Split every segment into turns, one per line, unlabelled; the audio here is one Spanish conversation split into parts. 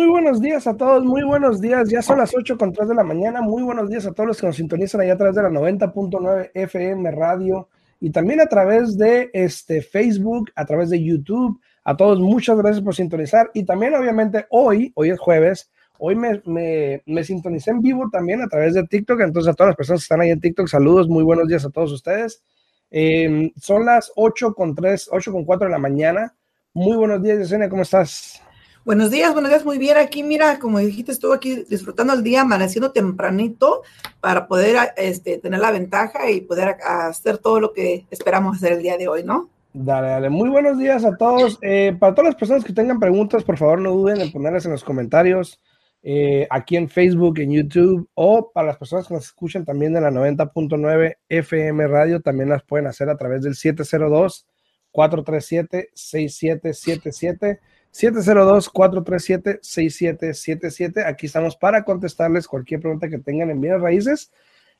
Muy buenos días a todos, muy buenos días. Ya son las 8 con 3 de la mañana. Muy buenos días a todos los que nos sintonizan allá a través de la 90.9 FM Radio y también a través de este Facebook, a través de YouTube. A todos, muchas gracias por sintonizar. Y también, obviamente, hoy, hoy es jueves, hoy me, me, me sintonicé en vivo también a través de TikTok. Entonces, a todas las personas que están ahí en TikTok, saludos, muy buenos días a todos ustedes. Eh, son las 8 con 3, 8 con 4 de la mañana. Muy buenos días, Yesenia, ¿cómo estás?
Buenos días, buenos días, muy bien. Aquí, mira, como dijiste, estuve aquí disfrutando el día, amaneciendo tempranito para poder este, tener la ventaja y poder hacer todo lo que esperamos hacer el día de hoy, ¿no?
Dale, dale. Muy buenos días a todos. Eh, para todas las personas que tengan preguntas, por favor, no duden en ponerlas en los comentarios eh, aquí en Facebook, en YouTube, o para las personas que nos escuchan también de la 90.9 FM Radio, también las pueden hacer a través del 702 437 6777 702-437-6777. Aquí estamos para contestarles cualquier pregunta que tengan en bienes raíces.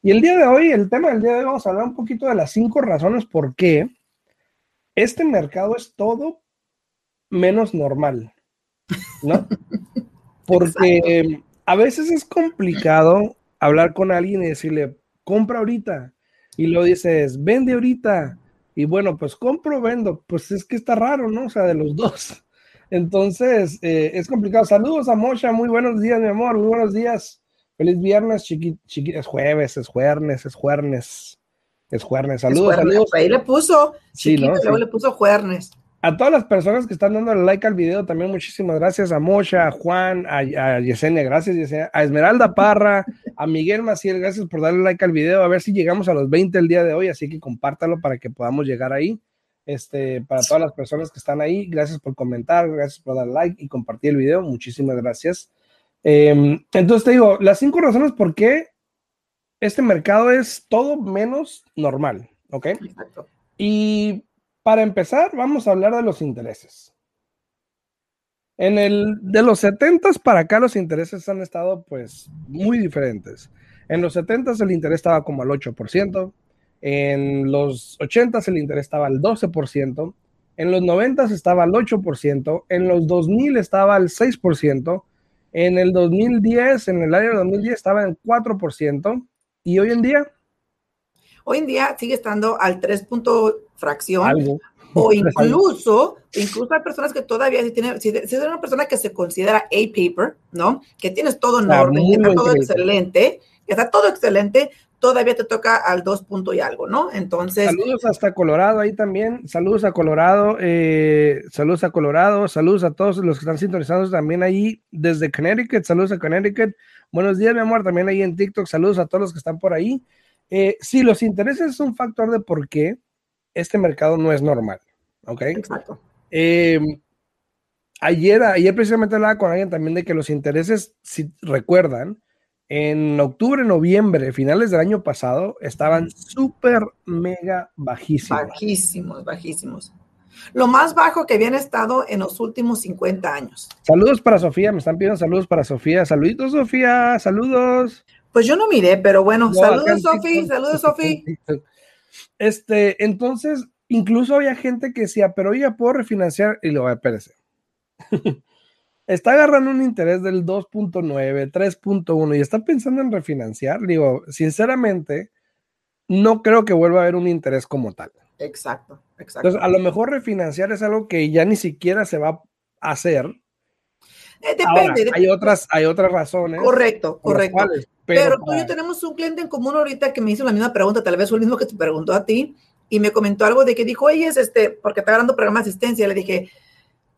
Y el día de hoy, el tema del día de hoy, vamos a hablar un poquito de las cinco razones por qué este mercado es todo menos normal, ¿no? Porque a veces es complicado hablar con alguien y decirle, compra ahorita. Y lo dices, vende ahorita. Y bueno, pues compro, vendo. Pues es que está raro, ¿no? O sea, de los dos. Entonces, eh, es complicado. Saludos a Mosha, muy buenos días, mi amor, muy buenos días. Feliz viernes, chiqui, chiqui, es jueves, es jueves, es jueves. Es jueves. Saludos, saludos.
Ahí le puso, chiquito, sí, luego le puso jueves.
A todas las personas que están dando like al video, también muchísimas gracias a Mosha, a Juan, a, a Yesenia, gracias Yesenia, a Esmeralda Parra, a Miguel Maciel, gracias por darle like al video, a ver si llegamos a los 20 el día de hoy, así que compártalo para que podamos llegar ahí. Este, para todas las personas que están ahí, gracias por comentar, gracias por dar like y compartir el video, muchísimas gracias. Eh, entonces te digo, las cinco razones por qué este mercado es todo menos normal, ¿ok? Exacto. Y para empezar, vamos a hablar de los intereses. En de los 70 para acá los intereses han estado pues muy diferentes. En los 70 el interés estaba como al 8%, en los 80 el interés estaba al 12%, en los 90 estaba al 8%, en los 2000 estaba al 6%, en el 2010, en el año 2010 estaba en 4%, y hoy en día...
Hoy en día sigue estando al 3. fracción. O incluso, incluso hay personas que todavía, si tiene, si, si, una persona que se considera A-paper, ¿no? Que tienes todo en orden, que está todo excelente, que está todo excelente, todavía te toca al dos punto y algo, ¿no? Entonces.
Saludos hasta Colorado ahí también. Saludos a Colorado. Eh, saludos a Colorado. Saludos a todos los que están sintonizados también ahí desde Connecticut. Saludos a Connecticut. Buenos días, mi amor. También ahí en TikTok. Saludos a todos los que están por ahí. Eh, sí, los intereses es un factor de por qué este mercado no es normal. ¿Ok?
Exacto.
Eh, ayer, ayer precisamente hablaba con alguien también de que los intereses, si recuerdan, en octubre, noviembre, finales del año pasado, estaban súper mega bajísimos.
Bajísimos, bajísimos. Lo más bajo que habían estado en los últimos 50 años.
Saludos para Sofía, me están pidiendo saludos para Sofía. Saluditos, Sofía, saludos.
Pues yo no miré, pero bueno, saludos, Sofía, saludos, Sofía.
Este, entonces, incluso había gente que decía, pero ya puedo refinanciar, y lo voy a espérese. está agarrando un interés del 2.9, 3.1 y está pensando en refinanciar, digo, sinceramente, no creo que vuelva a haber un interés como tal.
Exacto, exacto.
Entonces, a lo mejor refinanciar es algo que ya ni siquiera se va a hacer.
Eh, depende.
hay, otras, hay otras razones.
Correcto, correcto. pero, tú y yo tenemos un cliente en común ahorita que me hizo la misma pregunta, tal vez fue el mismo que te preguntó a ti, y me comentó algo de que dijo, oye, es este, porque está ganando programa de asistencia. Le dije,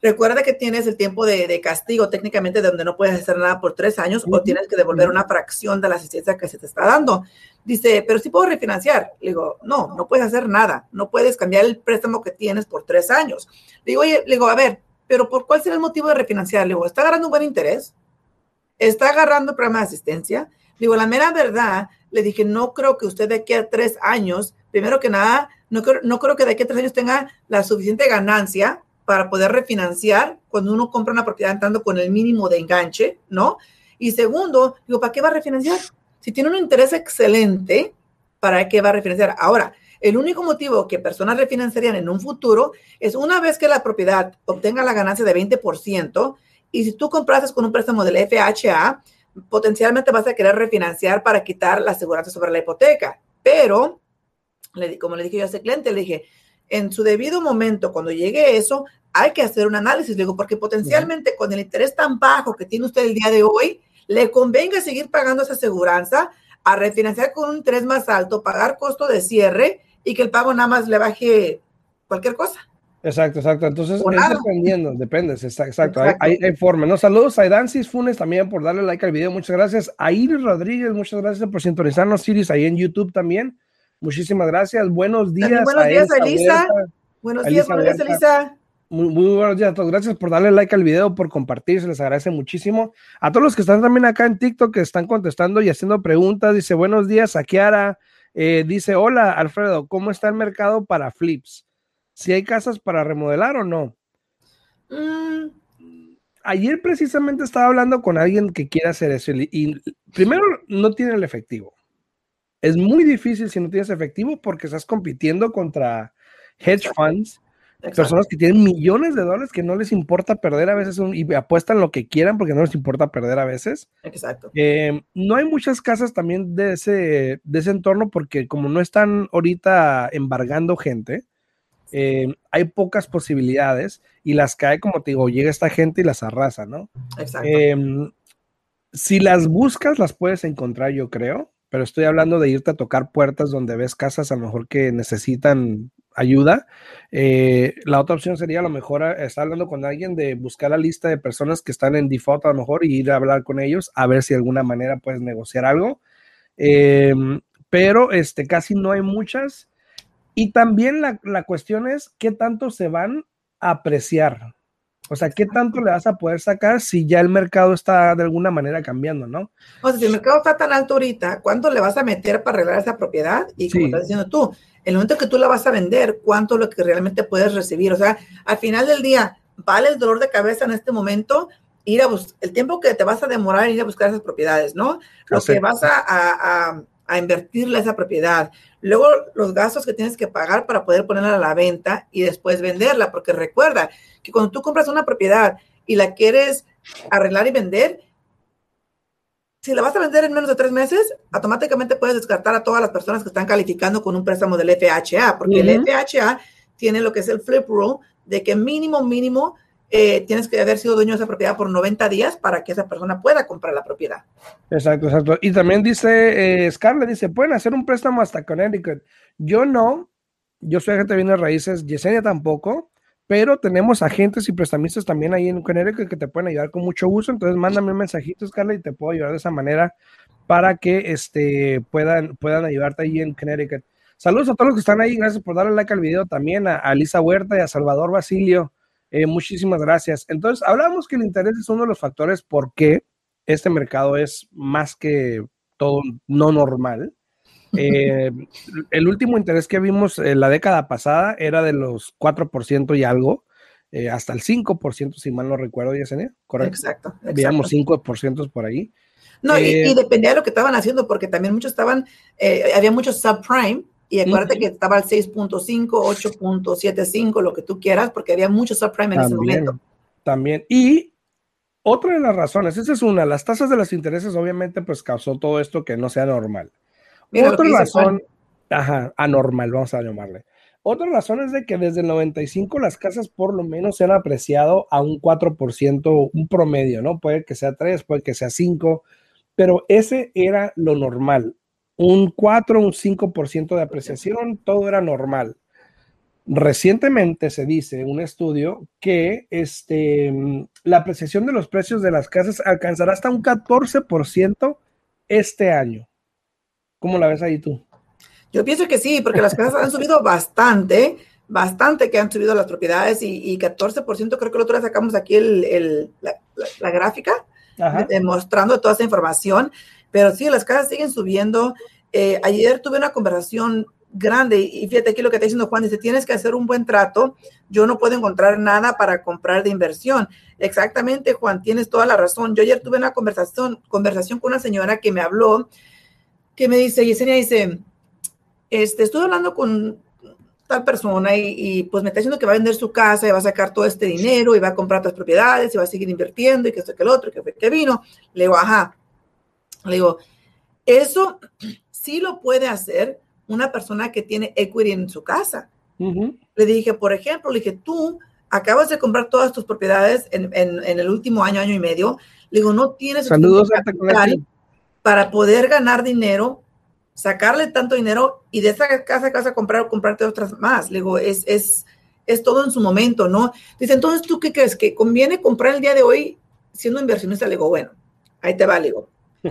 Recuerda que tienes el tiempo de, castigo técnicamente donde no puedes hacer nada por tres años o tienes que devolver una fracción de la asistencia que se te está dando. Dice, pero sí puedo refinanciar. Le digo, no, no puedes hacer nada. No puedes cambiar el préstamo que tienes por tres años. Le digo, oye, le digo, a ver, pero ¿por cuál será el motivo de refinanciar? Le digo, ¿está agarrando un buen interés? ¿Está agarrando el programa de asistencia? Digo, la mera verdad, le dije, no creo que usted de aquí a tres años, primero que nada, no creo, no creo que de aquí a tres años tenga la suficiente ganancia para poder refinanciar cuando uno compra una propiedad entrando con el mínimo de enganche, ¿no? Y segundo, digo, ¿para qué va a refinanciar? Si tiene un interés excelente, ¿para qué va a refinanciar? Ahora, El único motivo que personas refinanciarían en un futuro es una vez que la propiedad obtenga la ganancia de 20% y si tú comprases con un préstamo del FHA, potencialmente vas a querer refinanciar para quitar la seguridad sobre la hipoteca. Pero, como le dije yo a ese cliente, le dije, en su debido momento, cuando llegue eso, hay que hacer un análisis, digo, porque potencialmente con el interés tan bajo que tiene usted el día de hoy, le convenga seguir pagando esa aseguranza a refinanciar con un interés más alto, pagar costo de cierre y que el pago nada más le baje cualquier cosa.
Exacto, exacto. Entonces, es dependiendo, depende, exacto. Hay, hay, forma, ¿no? Saludos a Dancis Funes también por darle like al video, muchas gracias. A Iris Rodríguez, muchas gracias por sintonizarnos, Iris, ahí en YouTube también. Muchísimas gracias. Buenos días.
buenos días, Elisa. Buenos días, buenos días, Elisa.
Muy, buenos días a todos. Gracias por darle like al video, por compartir, se les agradece muchísimo. A todos los que están también acá en TikTok, que están contestando y haciendo preguntas, dice buenos días a Kiara. Eh, dice, hola Alfredo, ¿cómo está el mercado para flips? ¿Si hay casas para remodelar o no? Mm. Ayer precisamente estaba hablando con alguien que quiere hacer eso y primero no tiene el efectivo es muy difícil si no tienes efectivo porque estás compitiendo contra hedge funds, personas que tienen millones de dólares que no les importa perder a veces y apuestan lo que quieran porque no les importa perder a veces.
Exacto.
Eh, no hay muchas casas también de ese, de ese entorno porque como no están ahorita embargando gente, eh, hay pocas posibilidades y las hay, como te digo, llega esta gente y las arrasa, ¿no?
Exacto.
Em, si las buscas, las puedes encontrar, yo creo pero estoy hablando de irte a tocar puertas donde ves casas a lo mejor que necesitan ayuda. Eh, la otra opción sería a lo mejor eh, estar hablando con alguien de buscar la lista de personas que están en default a lo mejor y ir a hablar con ellos a ver si de alguna manera puedes negociar algo. Em, pero este, casi no hay muchas. Y también la, la cuestión es qué tanto se van a apreciar. O sea, ¿qué tanto le vas a poder sacar si ya el mercado está de alguna manera cambiando, no?
O sea, si el mercado está tan alto ahorita, ¿cuánto le vas a meter para arreglar esa propiedad? Y como estás diciendo tú, el momento que tú la vas a vender, ¿cuánto es lo que realmente puedes recibir? O sea, al final del día, ¿vale el dolor de cabeza en este momento? Ir a buscar, el tiempo que te vas a demorar en ir a buscar esas propiedades, ¿no? Lo que vas a, a invertirle a esa propiedad. Luego los gastos que tienes que pagar para poder ponerla a la venta y después venderla, porque recuerda que cuando tú compras una propiedad y la quieres arreglar y vender, si la vas a vender en menos de tres meses, automáticamente puedes descartar a todas las personas que están calificando con un préstamo del FHA, porque el FHA tiene lo que es el flip rule de que mínimo, mínimo eh, tienes que haber sido dueño de esa propiedad por 90 días para que esa persona pueda comprar la propiedad.
Exacto, exacto. Y también dice, eh, Scarlett dice, pueden hacer un préstamo hasta Connecticut. Yo no, yo soy agente de bienes raíces, Yesenia tampoco, pero tenemos agentes y prestamistas también ahí en Connecticut que te pueden ayudar con mucho gusto. Entonces, mándame un mensajito, Scarlett, y te puedo ayudar de esa manera para que este, puedan, puedan ayudarte ahí en Connecticut. Saludos a todos los que están ahí, gracias por darle like al video también, a, a Lisa Huerta y a Salvador Basilio. Eh, muchísimas gracias. Entonces, hablábamos que el interés es uno de los factores por qué este mercado es más que todo no normal. Eh, el último interés que vimos en la década pasada era de los 4% y algo, eh, hasta el 5%, si mal no recuerdo, Yesenia,
¿correcto? Exacto. exacto.
Veíamos 5% por ahí.
No, y, dependía de lo que estaban haciendo, porque también muchos estaban, había muchos subprime, y acuérdate que estaba al 6.5, 8.75, lo que tú quieras, porque había mucho subprime en ese momento.
También. Y otra de las razones, esa es una, las tasas de los intereses obviamente pues causó todo esto que no sea normal. Otra razón, ajá, anormal, vamos a llamarle. Otra razón es de que desde el 95 las casas por lo menos se han apreciado a un 4%, un promedio, ¿no? Puede que sea 3, puede que sea 5, pero ese era lo normal un 4, un 5% de apreciación, todo era normal. Recientemente se dice, un estudio, que este, la apreciación de los precios de las casas alcanzará hasta un 14% este año. ¿Cómo la ves ahí tú?
Yo pienso que sí, porque las casas han subido bastante, bastante que han subido las propiedades y, 14%, creo que el otro día sacamos aquí el, la, gráfica demostrando toda esa información. Pero sí, las casas siguen subiendo. Eh, ayer tuve una conversación grande y fíjate aquí lo que está diciendo Juan, dice, tienes que hacer un buen trato, yo no puedo encontrar nada para comprar de inversión. Exactamente, Juan, tienes toda la razón. Yo ayer tuve una conversación, conversación con una señora que me habló, que me dice, Yesenia dice, este, estuve hablando con tal persona y, pues me está diciendo que va a vender su casa y va a sacar todo este dinero y va a comprar otras propiedades y va a seguir invirtiendo y que esto que el otro, que, que vino. Le digo, ajá. Le digo, eso sí lo puede hacer una persona que tiene equity en su casa. Le dije, por ejemplo, le dije, tú acabas de comprar todas tus propiedades en, el último año, año y medio. Le digo, no tienes
Saludos
para poder ganar dinero sacarle tanto dinero y de esa casa a casa comprar o comprarte otras más. Le digo, es, es, es todo en su momento, ¿no? Dice, entonces, ¿tú qué crees? ¿Que conviene comprar el día de hoy siendo inversionista? Le digo, bueno, ahí te va, le digo.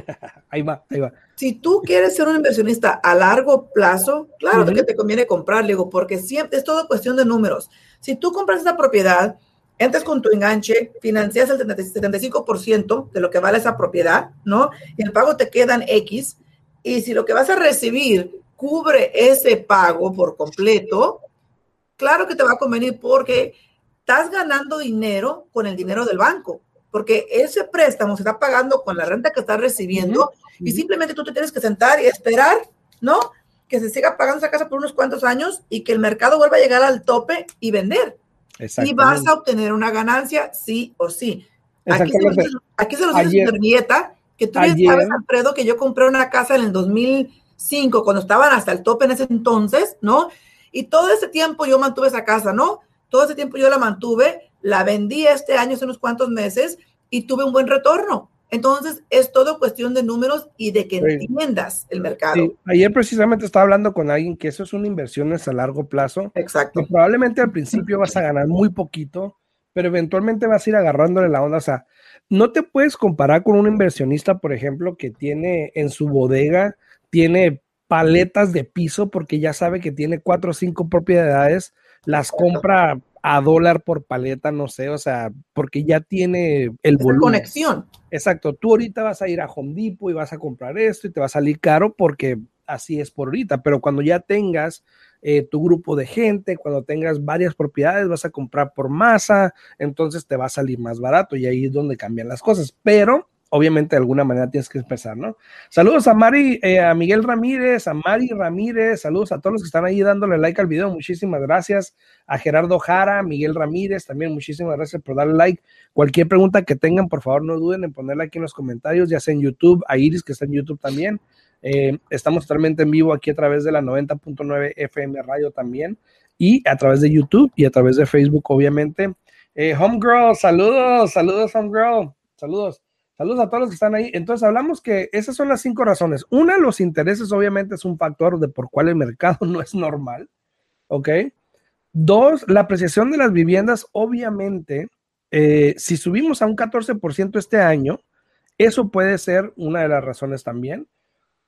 ahí va, ahí va.
Si tú quieres ser un inversionista a largo plazo, claro que te conviene comprar, le digo, porque siempre es todo cuestión de números. Si tú compras esa propiedad, entras con tu enganche, financias el 75% de lo que vale esa propiedad, ¿no? Y el pago te queda en X, y si lo que vas a recibir cubre ese pago por completo, claro que te va a convenir porque estás ganando dinero con el dinero del banco, porque ese préstamo se está pagando con la renta que estás recibiendo y simplemente tú te tienes que sentar y esperar, ¿no? Que se siga pagando esa casa por unos cuantos años y que el mercado vuelva a llegar al tope y vender. Y vas a obtener una ganancia sí o sí. Aquí se, lo, aquí se dice mi nieta que tú ya sabes, Alfredo, que yo compré una casa en el 2005, cuando estaban hasta el tope en ese entonces, ¿no? Y todo ese tiempo yo mantuve esa casa, ¿no? Todo ese tiempo yo la mantuve, la vendí este año hace unos cuantos meses y tuve un buen retorno. Entonces, es todo cuestión de números y de que entiendas el mercado. Sí.
Ayer precisamente estaba hablando con alguien que eso es una inversión a largo plazo.
Exacto.
probablemente al principio vas a ganar muy poquito, pero eventualmente vas a ir agarrándole la onda. O sea, no te puedes comparar con un inversionista, por ejemplo, que tiene en su bodega, tiene paletas de piso porque ya sabe que tiene cuatro o cinco propiedades, las compra a dólar por paleta, no sé, o sea, porque ya tiene el volumen.
conexión.
Exacto, tú ahorita vas a ir a Home Depot y vas a comprar esto y te va a salir caro porque así es por ahorita, pero cuando ya tengas eh, tu grupo de gente, cuando tengas varias propiedades, vas a comprar por masa, entonces te va a salir más barato y ahí es donde cambian las cosas. Pero obviamente de alguna manera tienes que empezar, ¿no? Saludos a Mari, eh, a Miguel Ramírez, a Mari Ramírez, saludos a todos los que están ahí dándole like al video, muchísimas gracias. A Gerardo Jara, Miguel Ramírez, también muchísimas gracias por darle like. Cualquier pregunta que tengan, por favor, no duden en ponerla aquí en los comentarios, ya sea en YouTube, a Iris que está en YouTube también. Eh, estamos totalmente en vivo aquí a través de la 90.9 FM Radio también y a través de YouTube y a través de Facebook, obviamente. Eh, Homegirl, saludos, saludos, Homegirl, saludos. Saludos a todos los que están ahí. Entonces hablamos que esas son las cinco razones. Una, los intereses obviamente es un factor de por cuál el mercado no es normal. ¿Ok? Dos, la apreciación de las viviendas, obviamente, eh, si subimos a un 14% este año, eso puede ser una de las razones también.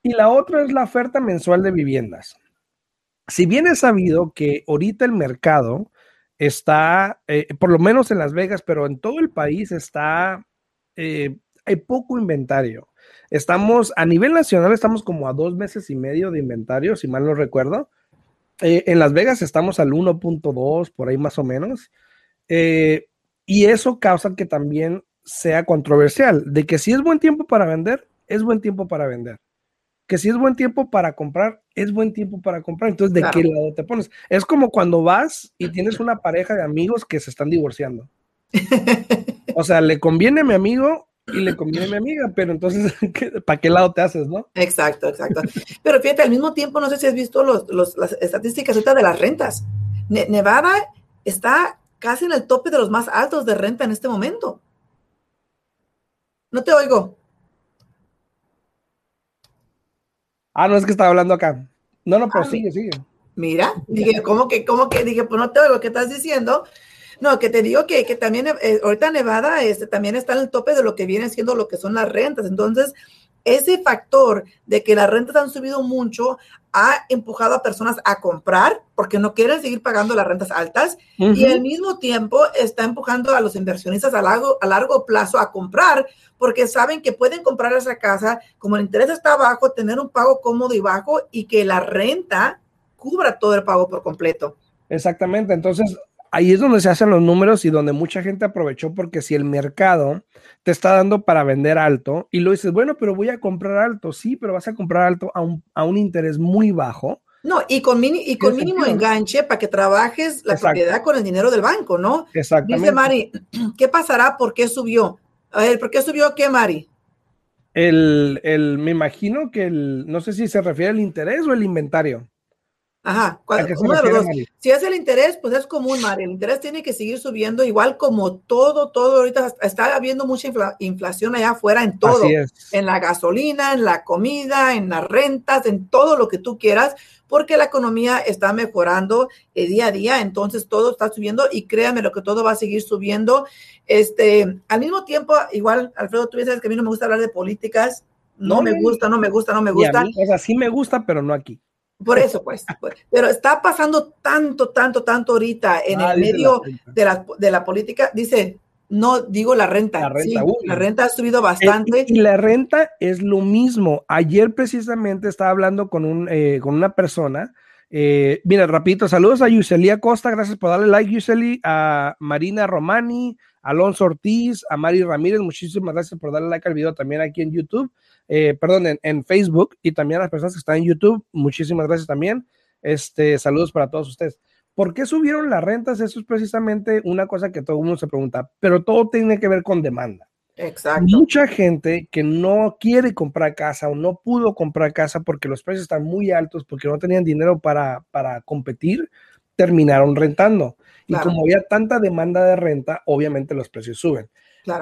Y la otra es la oferta mensual de viviendas. Si bien es sabido que ahorita el mercado está, eh, por lo menos en Las Vegas, pero en todo el país está, eh, hay poco inventario. Estamos, a nivel nacional, estamos como a dos meses y medio de inventario, si mal no recuerdo. Eh, en Las Vegas estamos al 1.2, por ahí más o menos. y eso causa que también sea controversial, de que si es buen tiempo para vender, es buen tiempo para vender que si es buen tiempo para comprar, es buen tiempo para comprar. Entonces, ¿de qué lado te pones? Es como cuando vas y tienes una pareja de amigos que se están divorciando. O sea, le conviene a mi amigo y le conviene a mi amiga, pero entonces, ¿para qué lado te haces, no?
Exacto, exacto. Pero fíjate, al mismo tiempo, no sé si has visto los, las estadísticas de las rentas. Nevada está casi en el tope de los más altos de renta en este momento. No te oigo.
Ah, no es que estaba hablando acá. No, no, pero ah, sigue, sigue.
Mira, dije, ¿cómo que, cómo que? Dije, pues no te oigo, ¿qué estás diciendo? No, que te digo que, que también eh, ahorita Nevada este, también está en el tope de lo que viene siendo lo que son las rentas. Entonces, ese factor de que las rentas han subido mucho ha empujado a personas a comprar porque no quieren seguir pagando las rentas altas y al mismo tiempo está empujando a los inversionistas a largo, a largo plazo a comprar porque saben que pueden comprar esa casa, como el interés está bajo, tener un pago cómodo y bajo y que la renta cubra todo el pago por completo.
Exactamente, entonces ahí es donde se hacen los números y donde mucha gente aprovechó porque si el mercado te está dando para vender alto y lo dices, bueno, pero voy a comprar alto, sí, pero vas a comprar alto a un, a un interés muy bajo
No, y con, y con mínimo enganche para que trabajes la propiedad con el dinero del banco, ¿no?
Exactamente.
Dice Mari, ¿qué pasará? ¿Por qué subió? A ver, ¿por qué subió qué, Mari?
El, el, me imagino que el, no sé si se refiere al interés o el inventario.
Ajá, Si es el interés, pues es común, María. El interés tiene que seguir subiendo, igual como todo, todo. Ahorita está habiendo mucha inflación allá afuera en todo: en la gasolina, en la comida, en las rentas, en todo lo que tú quieras, porque la economía está mejorando eh, día a día. Entonces todo está subiendo y créame lo que todo va a seguir subiendo. Este, al mismo tiempo, igual, Alfredo, tú sabes que a mí no me gusta hablar de políticas. No, me gusta, no me gusta, no me gusta.
o sea, sí me gusta, pero no aquí.
Por eso, pues, pues, Pero está pasando tanto, tanto, tanto ahorita en el medio de la, de la política. Dice, no digo la renta. La renta, la renta ha subido bastante.
y la renta es lo mismo. Ayer precisamente estaba hablando con, un, eh, con una persona. Eh, mira, rapidito, saludos a Yuseli Costa, gracias por darle like, Yuseli, a Marina Romani, Alonso Ortiz, a Mari Ramírez, muchísimas gracias por darle like al video también aquí en YouTube. Eh, perdón, en, Facebook y también a las personas que están en YouTube. Muchísimas gracias también. Este, saludos para todos ustedes. ¿Por qué subieron las rentas? Eso es precisamente una cosa que todo el mundo se pregunta, pero todo tiene que ver con demanda.
Exacto.
Mucha gente que no quiere comprar casa o no pudo comprar casa porque los precios están muy altos, porque no tenían dinero para, para competir, terminaron rentando. Y como había tanta demanda de renta, obviamente los precios suben.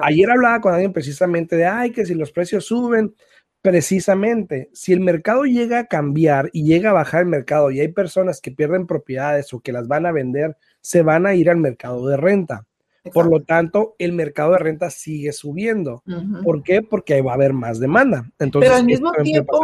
Ayer hablaba con alguien precisamente de, ay, que si los precios suben, precisamente, si el mercado llega a cambiar y llega a bajar el mercado y hay personas que pierden propiedades o que las van a vender, se van a ir al mercado de renta. Por lo tanto, el mercado de renta sigue subiendo. ¿Por qué? Porque ahí va a haber más demanda. Entonces,
pero al mismo tiempo,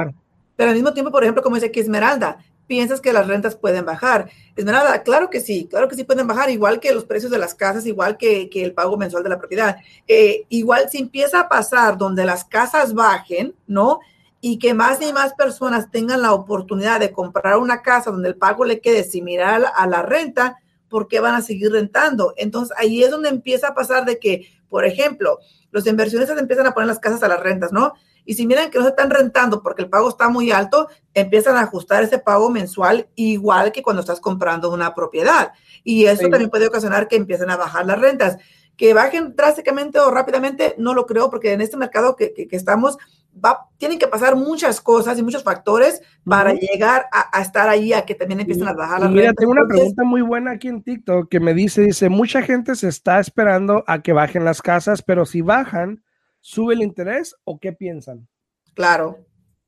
pero al mismo tiempo, por ejemplo, como dice aquí Esmeralda, piensas que las rentas pueden bajar. Esmeralda, claro que sí, claro que sí pueden bajar, igual que los precios de las casas, igual que, el pago mensual de la propiedad. Eh, igual si empieza a pasar donde las casas bajen, ¿no? Y que más y más personas tengan la oportunidad de comprar una casa donde el pago le quede similar a la renta, ¿por qué van a seguir rentando? Entonces ahí es donde empieza a pasar de que, por ejemplo, los inversionistas empiezan a poner las casas a las rentas, ¿no? Y si miran que no se están rentando porque el pago está muy alto, empiezan a ajustar ese pago mensual igual que cuando estás comprando una propiedad. Y eso también puede ocasionar que empiecen a bajar las rentas. Que bajen drásticamente o rápidamente, no lo creo, porque en este mercado que, estamos, va, tienen que pasar muchas cosas y muchos factores para llegar a, estar ahí, a que también empiecen a bajar las
Mira, tengo una pregunta muy buena aquí en TikTok que me dice, dice, mucha gente se está esperando a que bajen las casas, pero si bajan, ¿Sube el interés o qué piensan?
Claro.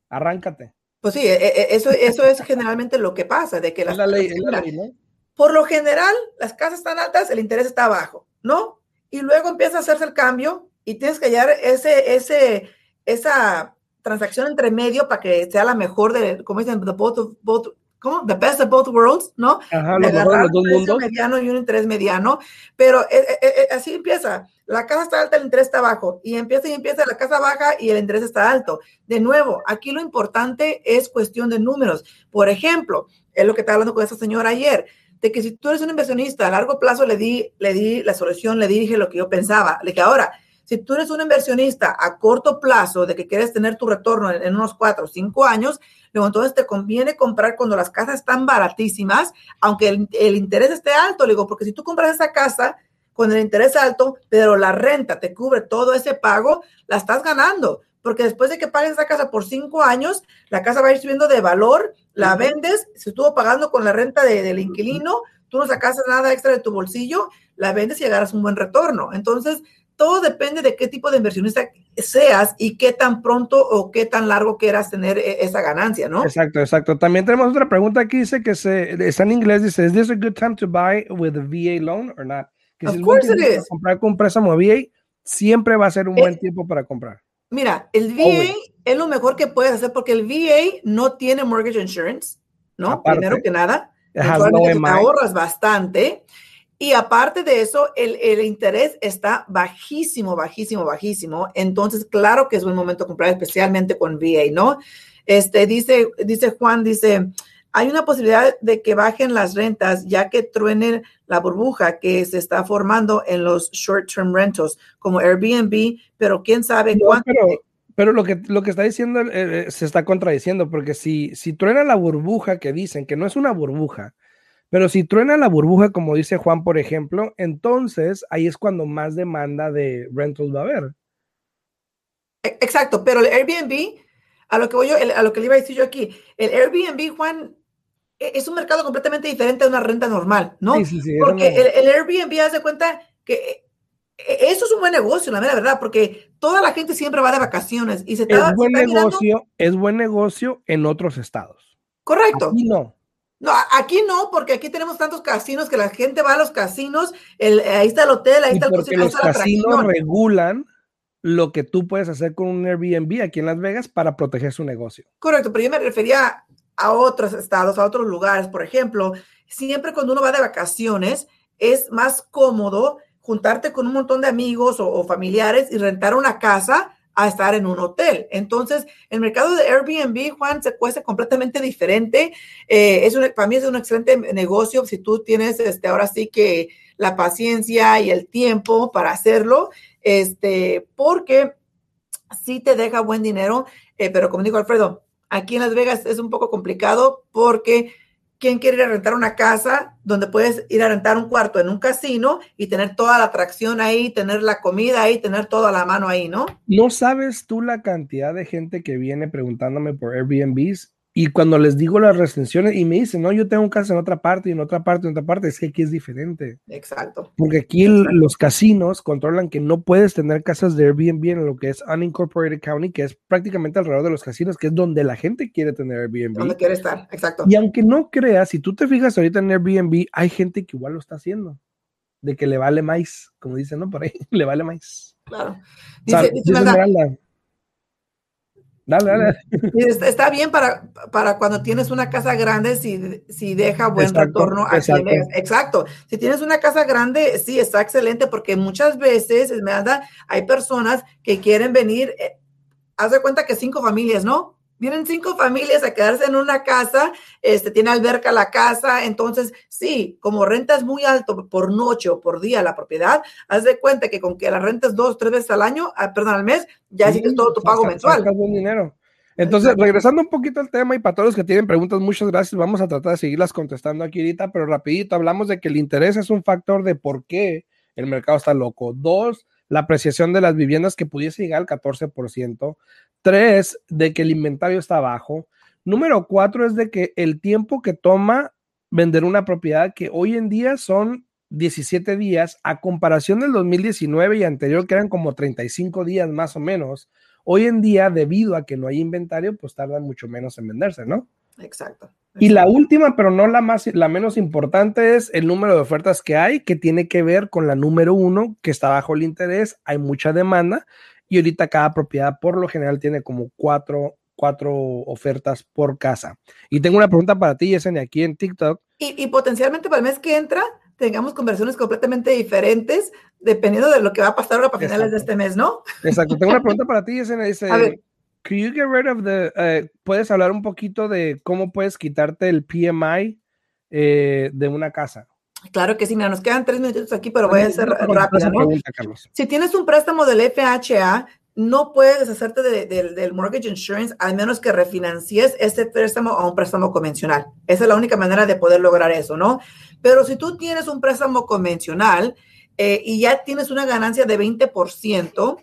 Arráncate.
Pues sí, e, e, eso, eso es generalmente lo que pasa, de que las...
la ley, la ley, ¿no?
Por lo general, las casas están altas, el interés está bajo, ¿no? Y luego empieza a hacerse el cambio y tienes que hallar ese, ese, esa transacción entre medio para que sea la mejor de, como dicen, the both, both, ¿cómo? The best of both worlds, ¿no?
Ajá, lo mejor de los dos mundos.
mediano y un interés mediano, pero eh, eh, así empieza. La casa está alta, el interés está bajo, y empieza y empieza, la casa baja y el interés está alto. De nuevo, aquí lo importante es cuestión de números. Por ejemplo, es lo que estaba hablando con esa señora ayer, de que si tú eres un inversionista a largo plazo, le di, le di la solución, le dije lo que yo pensaba. Le dije, ahora, si tú eres un inversionista a corto plazo de que quieres tener tu retorno en, unos cuatro o cinco años, luego entonces te conviene comprar cuando las casas están baratísimas, aunque el, interés esté alto. Le digo, porque si tú compras esa casa con el interés alto, pero la renta te cubre todo ese pago, la estás ganando. Porque después de que pagues esa casa por cinco años, la casa va a ir subiendo de valor, la vendes, se estuvo pagando con la renta del inquilino, tú no sacas nada extra de tu bolsillo, la vendes y llegarás un buen retorno. Entonces, todo depende de qué tipo de inversionista seas y qué tan pronto o qué tan largo quieras tener e, esa ganancia, ¿no?
Exacto, exacto. También tenemos otra pregunta aquí, dice que se, está en inglés, dice, ¿is this a good time to buy with a VA loan or not? Que
of course it is.
Comprar con préstamo VA siempre va a ser un buen eh, tiempo para comprar.
Mira, el VA es lo mejor que puedes hacer porque el VA no tiene mortgage insurance, ¿no? Primero que nada, te ahorras bastante. Y aparte de eso, el, el, interés está bajísimo, bajísimo, bajísimo. Entonces, claro que es buen momento comprar, especialmente con VA, ¿no? Este, dice, dice Juan, dice, hay una posibilidad de que bajen las rentas ya que truene la burbuja que se está formando en los short-term rentals como Airbnb, pero quién sabe cuánto.
Pero lo que, lo que está diciendo eh, eh, se está contradiciendo, porque si, si truena la burbuja que dicen, que no es una burbuja, pero si truena la burbuja, como dice Juan, por ejemplo, entonces ahí es cuando más demanda de rentals va a haber.
E, exacto, pero el Airbnb, a lo que voy yo, a lo que le iba a decir yo aquí, el Airbnb, Juan, es un mercado completamente diferente de una renta normal, ¿no? Sí, sí, sí, porque el, Airbnb hace cuenta que e, eso es un buen negocio, la verdad, porque toda la gente siempre va de vacaciones y se
está. Es buen negocio, es buen negocio en otros estados.
Correcto.
Aquí no.
No, aquí no, porque aquí tenemos tantos casinos que la gente va a los casinos, el, ahí está el hotel, ahí está el
porque los casinos regulan lo que tú puedes hacer con un Airbnb aquí en Las Vegas para proteger su negocio.
Correcto, pero yo me refería a otros estados, a otros lugares, por ejemplo, siempre cuando uno va de vacaciones es más cómodo juntarte con un montón de amigos o, familiares y rentar una casa a estar en un hotel. Entonces, el mercado de Airbnb, Juan, se cuesta completamente diferente. Eh, es para mí es un excelente negocio si tú tienes este, ahora sí que la paciencia y el tiempo para hacerlo, este, porque sí te deja buen dinero, eh, pero como dijo Alfredo, aquí en Las Vegas es un poco complicado porque ¿Quién quiere ir a rentar una casa donde puedes ir a rentar un cuarto en un casino y tener toda la atracción ahí, tener la comida ahí, tener toda la mano ahí, ¿no?
No sabes tú la cantidad de gente que viene preguntándome por Airbnbs y cuando les digo las restricciones y me dicen, no, yo tengo casa en otra parte y en otra parte, en otra parte, es que aquí es diferente.
Exacto.
Porque aquí los casinos controlan que no puedes tener casas de Airbnb en lo que es Unincorporated County, que es prácticamente alrededor de los casinos, que es donde la gente quiere tener Airbnb.
Donde quiere estar, exacto.
Y aunque no creas, si tú te fijas ahorita en Airbnb, hay gente que igual lo está haciendo. De que le vale más, como dicen, ¿no? Por ahí, le vale más.
Claro. Dice, Dale, dale. Está bien para, para cuando tienes una casa grande, si, si deja buen retorno a exacto. exacto. Si tienes una casa grande, sí, está excelente, porque muchas veces, Esmeralda, hay personas que quieren venir, eh, haz de cuenta que cinco familias, ¿no? Vienen cinco familias a quedarse en una casa, este, tiene alberca la casa, entonces sí, como renta es muy alto por noche o por día la propiedad, haz de cuenta que con que la rentas dos, tres veces al año, ah, perdón, al mes, ya sí, todo tu pago mensual.
Buen dinero. Entonces, regresando un poquito al tema y para todos los que tienen preguntas, muchas gracias. Vamos a tratar de seguirlas contestando aquí ahorita, pero rapidito hablamos de que el interés es un factor de por qué el mercado está loco. Dos, la apreciación de las viviendas que pudiese llegar al 14%. Tres, de que el inventario está bajo. Número cuatro es de que el tiempo que toma vender una propiedad que hoy en día son 17 días a comparación del 2019 y anterior que eran como 35 días más o menos. Hoy en día, debido a que no hay inventario, pues tardan mucho menos en venderse, ¿no?
Exacto.
Y la última, pero no la más, la menos importante es el número de ofertas que hay, que tiene que ver con la número uno, que está bajo el interés, hay mucha demanda y ahorita cada propiedad por lo general tiene como cuatro, cuatro ofertas por casa. Y tengo una pregunta para ti, Yesenia, aquí en TikTok.
Y, y potencialmente para el mes que entra tengamos conversiones completamente diferentes dependiendo de lo que va a pasar ahora para finales de este mes, ¿no?
Exacto. Tengo una pregunta para ti, Yesenia. Dice, a ver. you get rid of the, eh, ¿Puedes hablar un poquito de cómo puedes quitarte el PMI eh, de una casa?
Claro que sí, mira, nos quedan tres minutos aquí, pero voy a hacer rápido. ¿no? Si tienes un préstamo del FHA, no puedes deshacerte del mortgage insurance al menos que refinancies ese préstamo a un préstamo convencional. Esa es la única manera de poder lograr eso, ¿no? Pero si tú tienes un préstamo convencional eh, y ya tienes una ganancia de 20%,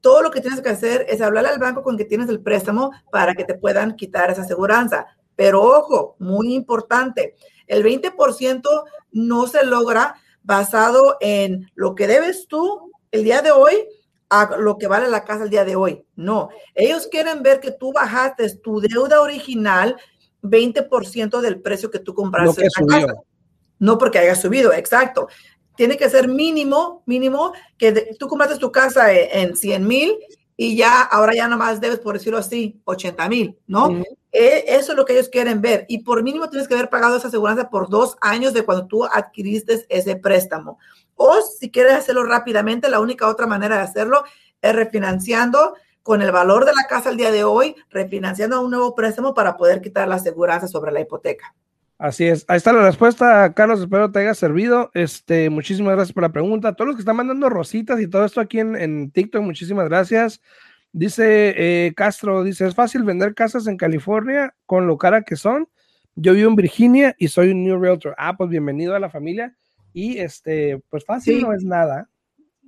todo lo que tienes que hacer es hablarle al banco con que tienes el préstamo para que te puedan quitar esa aseguranza. Pero ojo, muy importante, el 20% no se logra basado en lo que debes tú el día de hoy a lo que vale la casa el día de hoy. No, ellos quieren ver que tú bajaste tu deuda original 20% del precio que tú compraste
no la casa.
No porque haya subido, exacto. Tiene que ser mínimo, mínimo, que tú compraste tu casa e, en, 100 mil y ya ahora ya nomás debes, por decirlo así, 80 mil, ¿no? E, eso es lo que ellos quieren ver. Y por mínimo tienes que haber pagado esa aseguranza por dos años de cuando tú adquiriste ese préstamo. O si quieres hacerlo rápidamente, la única otra manera de hacerlo es refinanciando con el valor de la casa al día de hoy, refinanciando un nuevo préstamo para poder quitar la aseguranza sobre la hipoteca.
Así es. Ahí está la respuesta, Carlos. Espero te haya servido. Este, muchísimas gracias por la pregunta. A todos los que están mandando rositas y todo esto aquí en, en TikTok, muchísimas gracias. Dice eh, Castro, dice, es fácil vender casas en California con lo cara que son. Yo vivo en Virginia y soy un new realtor. Ah, pues bienvenido a la familia. Y este, pues fácil no es nada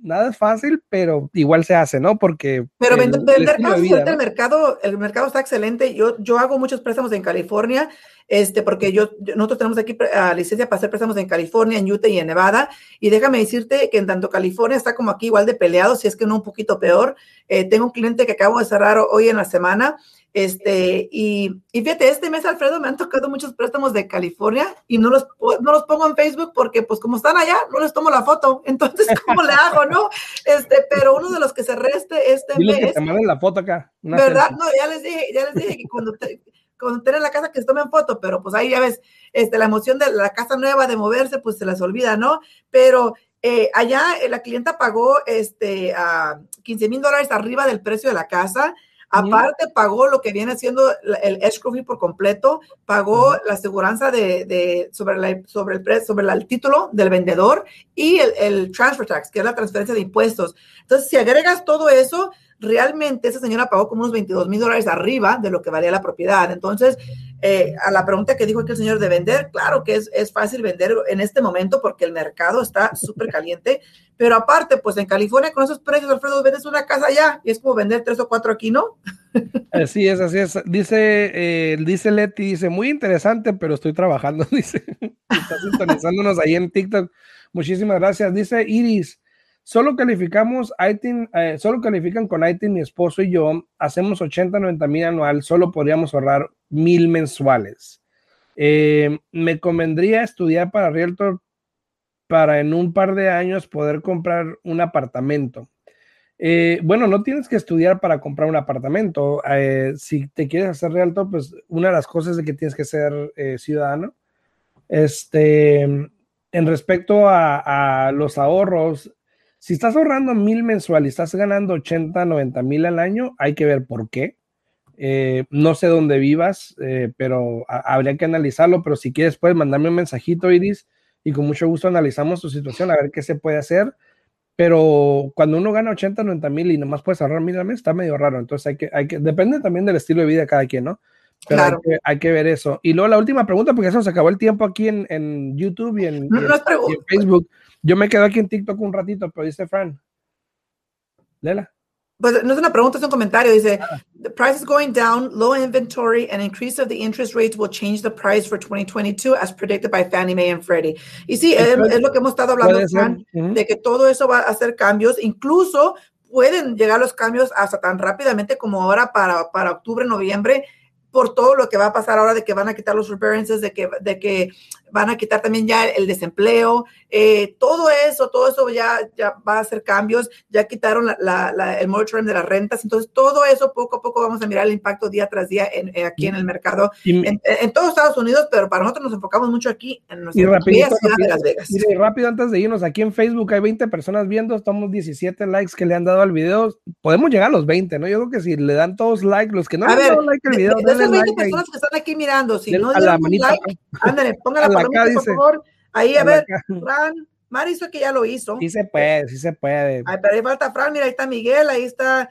nada es fácil, pero igual se hace, ¿no? Porque...
Pero vender, vender el mercado, el mercado está excelente. Yo, yo hago muchos préstamos en California, este, porque yo, nosotros tenemos aquí a licencia para hacer préstamos en California, en Utah y en Nevada. Y déjame decirte que en tanto California está como aquí igual de peleado, si es que no un poquito peor. Eh, tengo un cliente que acabo de cerrar hoy en la semana este, y, y, fíjate, este mes, Alfredo, me han tocado muchos préstamos de California y no los, no los pongo en Facebook porque, pues, como están allá, no les tomo la foto. Entonces, ¿cómo le hago, no? Este, pero uno de los que se reste este
mes. que te manden la foto acá.
¿Verdad? No, ya les dije, ya les dije que cuando, te, cuando estén en la casa que se tomen foto, pero pues ahí ya ves, este, la emoción de la casa nueva, de moverse, pues se les olvida, ¿no? Pero eh, allá eh, la clienta pagó este, a 15 mil dólares arriba del precio de la casa Aparte, pagó lo que viene siendo el escrow fee por completo, pagó la aseguranza de, sobre, la, sobre, el, sobre el título del vendedor y el, el transfer tax, que es la transferencia de impuestos. Entonces, si agregas todo eso, realmente esa señora pagó como unos 22 mil dólares arriba de lo que valía la propiedad. Entonces, eh, a la pregunta que dijo aquí el señor de vender, claro que es, es fácil vender en este momento porque el mercado está súper caliente, pero aparte, pues en California con esos precios, Alfredo, vendes una casa allá y es como vender tres o cuatro aquí, ¿no?
Así es, así es. Dice, eh, dice Leti, dice, muy interesante, pero estoy trabajando, dice. Está sintonizándonos ahí en TikTok. Muchísimas gracias. Dice Iris, Solo calificamos ITIN, eh, solo califican con ITIN mi esposo y yo, hacemos 80, 90 mil anual, solo podríamos ahorrar mil mensuales. Eh, me convendría estudiar para Realtor para en un par de años poder comprar un apartamento. Eh, bueno, no tienes que estudiar para comprar un apartamento. si te quieres hacer Realtor, pues una de las cosas es que tienes que ser ciudadano. Este, en respecto a, a los ahorros, si estás ahorrando mil mensual y estás ganando 80, 90 mil al año, hay que ver por qué. Eh, no sé dónde vivas, eh, pero habría que analizarlo. Pero si quieres, puedes mandarme un mensajito, Iris, y con mucho gusto analizamos tu situación, a ver qué se puede hacer. Pero cuando uno gana 80, 90 mil y nomás puedes ahorrar mil al mes, está medio raro. Entonces hay que, hay que, depende también del estilo de vida de cada quien, ¿no? Pero claro. hay, que, ver eso. Y luego la última pregunta, porque eso se acabó el tiempo aquí en, en YouTube y en, y en Facebook. Yo me quedo aquí en TikTok un ratito, pero dice Fran. Lela.
Pues no es una pregunta, es un comentario. Dice, ah. the price is going down, low inventory, and increase of the interest rates will change the price for 2022 as predicted by Fannie Mae and Freddie. Y sí, es, lo que hemos estado hablando, Fran, de que todo eso va a hacer cambios. Incluso pueden llegar los cambios hasta tan rápidamente como ahora para, para octubre, noviembre por todo lo que va a pasar ahora de que van a quitar los forbearances, de que, de que van a quitar también ya el desempleo, eh, todo eso, todo eso ya, ya va a hacer cambios, ya quitaron la, el moratorium de las rentas, entonces todo eso poco a poco vamos a mirar el impacto día tras día en, eh, aquí en el mercado, en, en, todos Estados Unidos, pero para nosotros nos enfocamos mucho aquí en nuestra y
ciudad de Las Vegas. Y rápido antes de irnos, aquí en Facebook hay 20 personas viendo, estamos 17 likes que le han dado al video, podemos llegar a los 20, ¿no? Yo creo que si le dan todos like, los que no le han dado like al video,
de, 20 personas que están aquí mirando, si no le dan like, ándale, pongan la palomita, por favor. Ahí, a, ver, Fran, Mari hizo que ya lo hizo.
Sí se puede, sí se puede.
Ay, pero ahí falta Fran, mira, ahí está Miguel, ahí está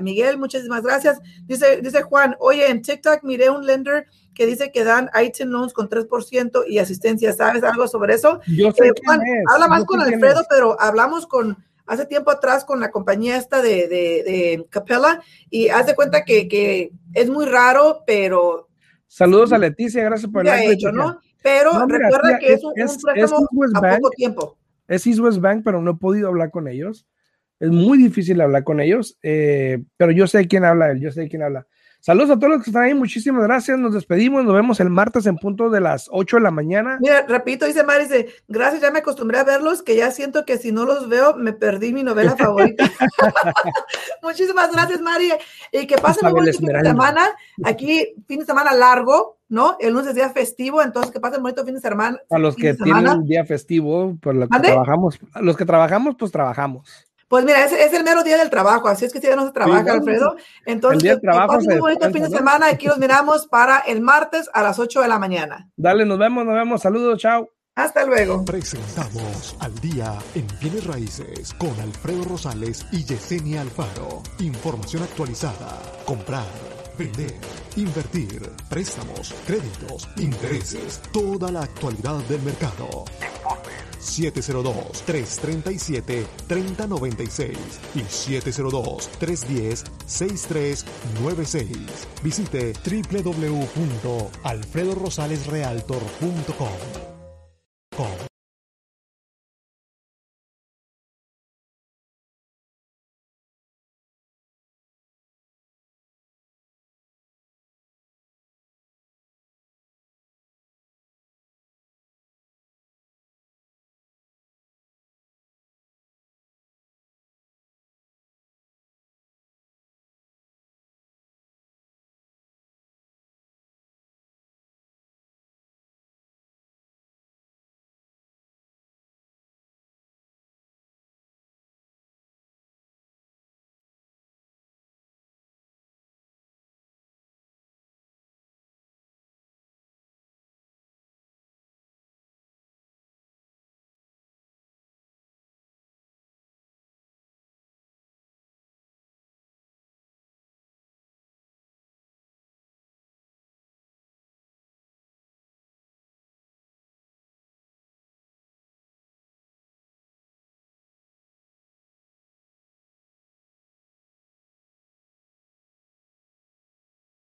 Miguel, muchísimas gracias. Dice, dice Juan, oye, en TikTok miré un lender que dice que dan item loans con 3% y asistencia. ¿Sabes algo sobre eso?
Yo sé eh, Juan,
habla más con Alfredo, pero hablamos con hace tiempo atrás con la compañía esta de, de, Capella y haz de cuenta que, que, es muy raro, pero...
Saludos a Leticia, gracias por
el hecho, ¿no? Pero recuerda que es, un, préstamo a poco tiempo.
Es East West Bank, pero no he podido hablar con ellos. Es muy difícil hablar con ellos, eh, pero yo sé quién habla él, yo sé quién habla. Saludos a todos los que están ahí, muchísimas gracias. Nos despedimos, nos vemos el martes en punto de las 8 de la mañana.
Mira, repito, dice Mari, dice, gracias, ya me acostumbré a verlos, que ya siento que si no los veo, me perdí mi novela favorita. muchísimas gracias, Mari, y que pasen un buen fin de semana. Aquí, fin de semana largo, ¿no? El lunes es día festivo, entonces que pasen bonito fin de semana.
A los que tienen un día festivo, pues lo que trabajamos, los que trabajamos, pues trabajamos.
Pues mira, es, es, el mero día del trabajo, así es que si ya no se trabaja, Alfredo. Entonces, el día del eh, eh, trabajo que, que un bonito fin de semana. Aquí los miramos para el martes a las 8 de la mañana.
Dale, nos vemos, nos vemos. Saludos, chao.
Hasta luego.
Presentamos al día en bienes raíces con Alfredo Rosales y Yesenia Alfaro. Información actualizada. Comprar, vender, invertir, préstamos, créditos, intereses, toda la actualidad del mercado. 702-337-3096 y 702-310-6396. Visite www.alfredorosalesrealtor.com.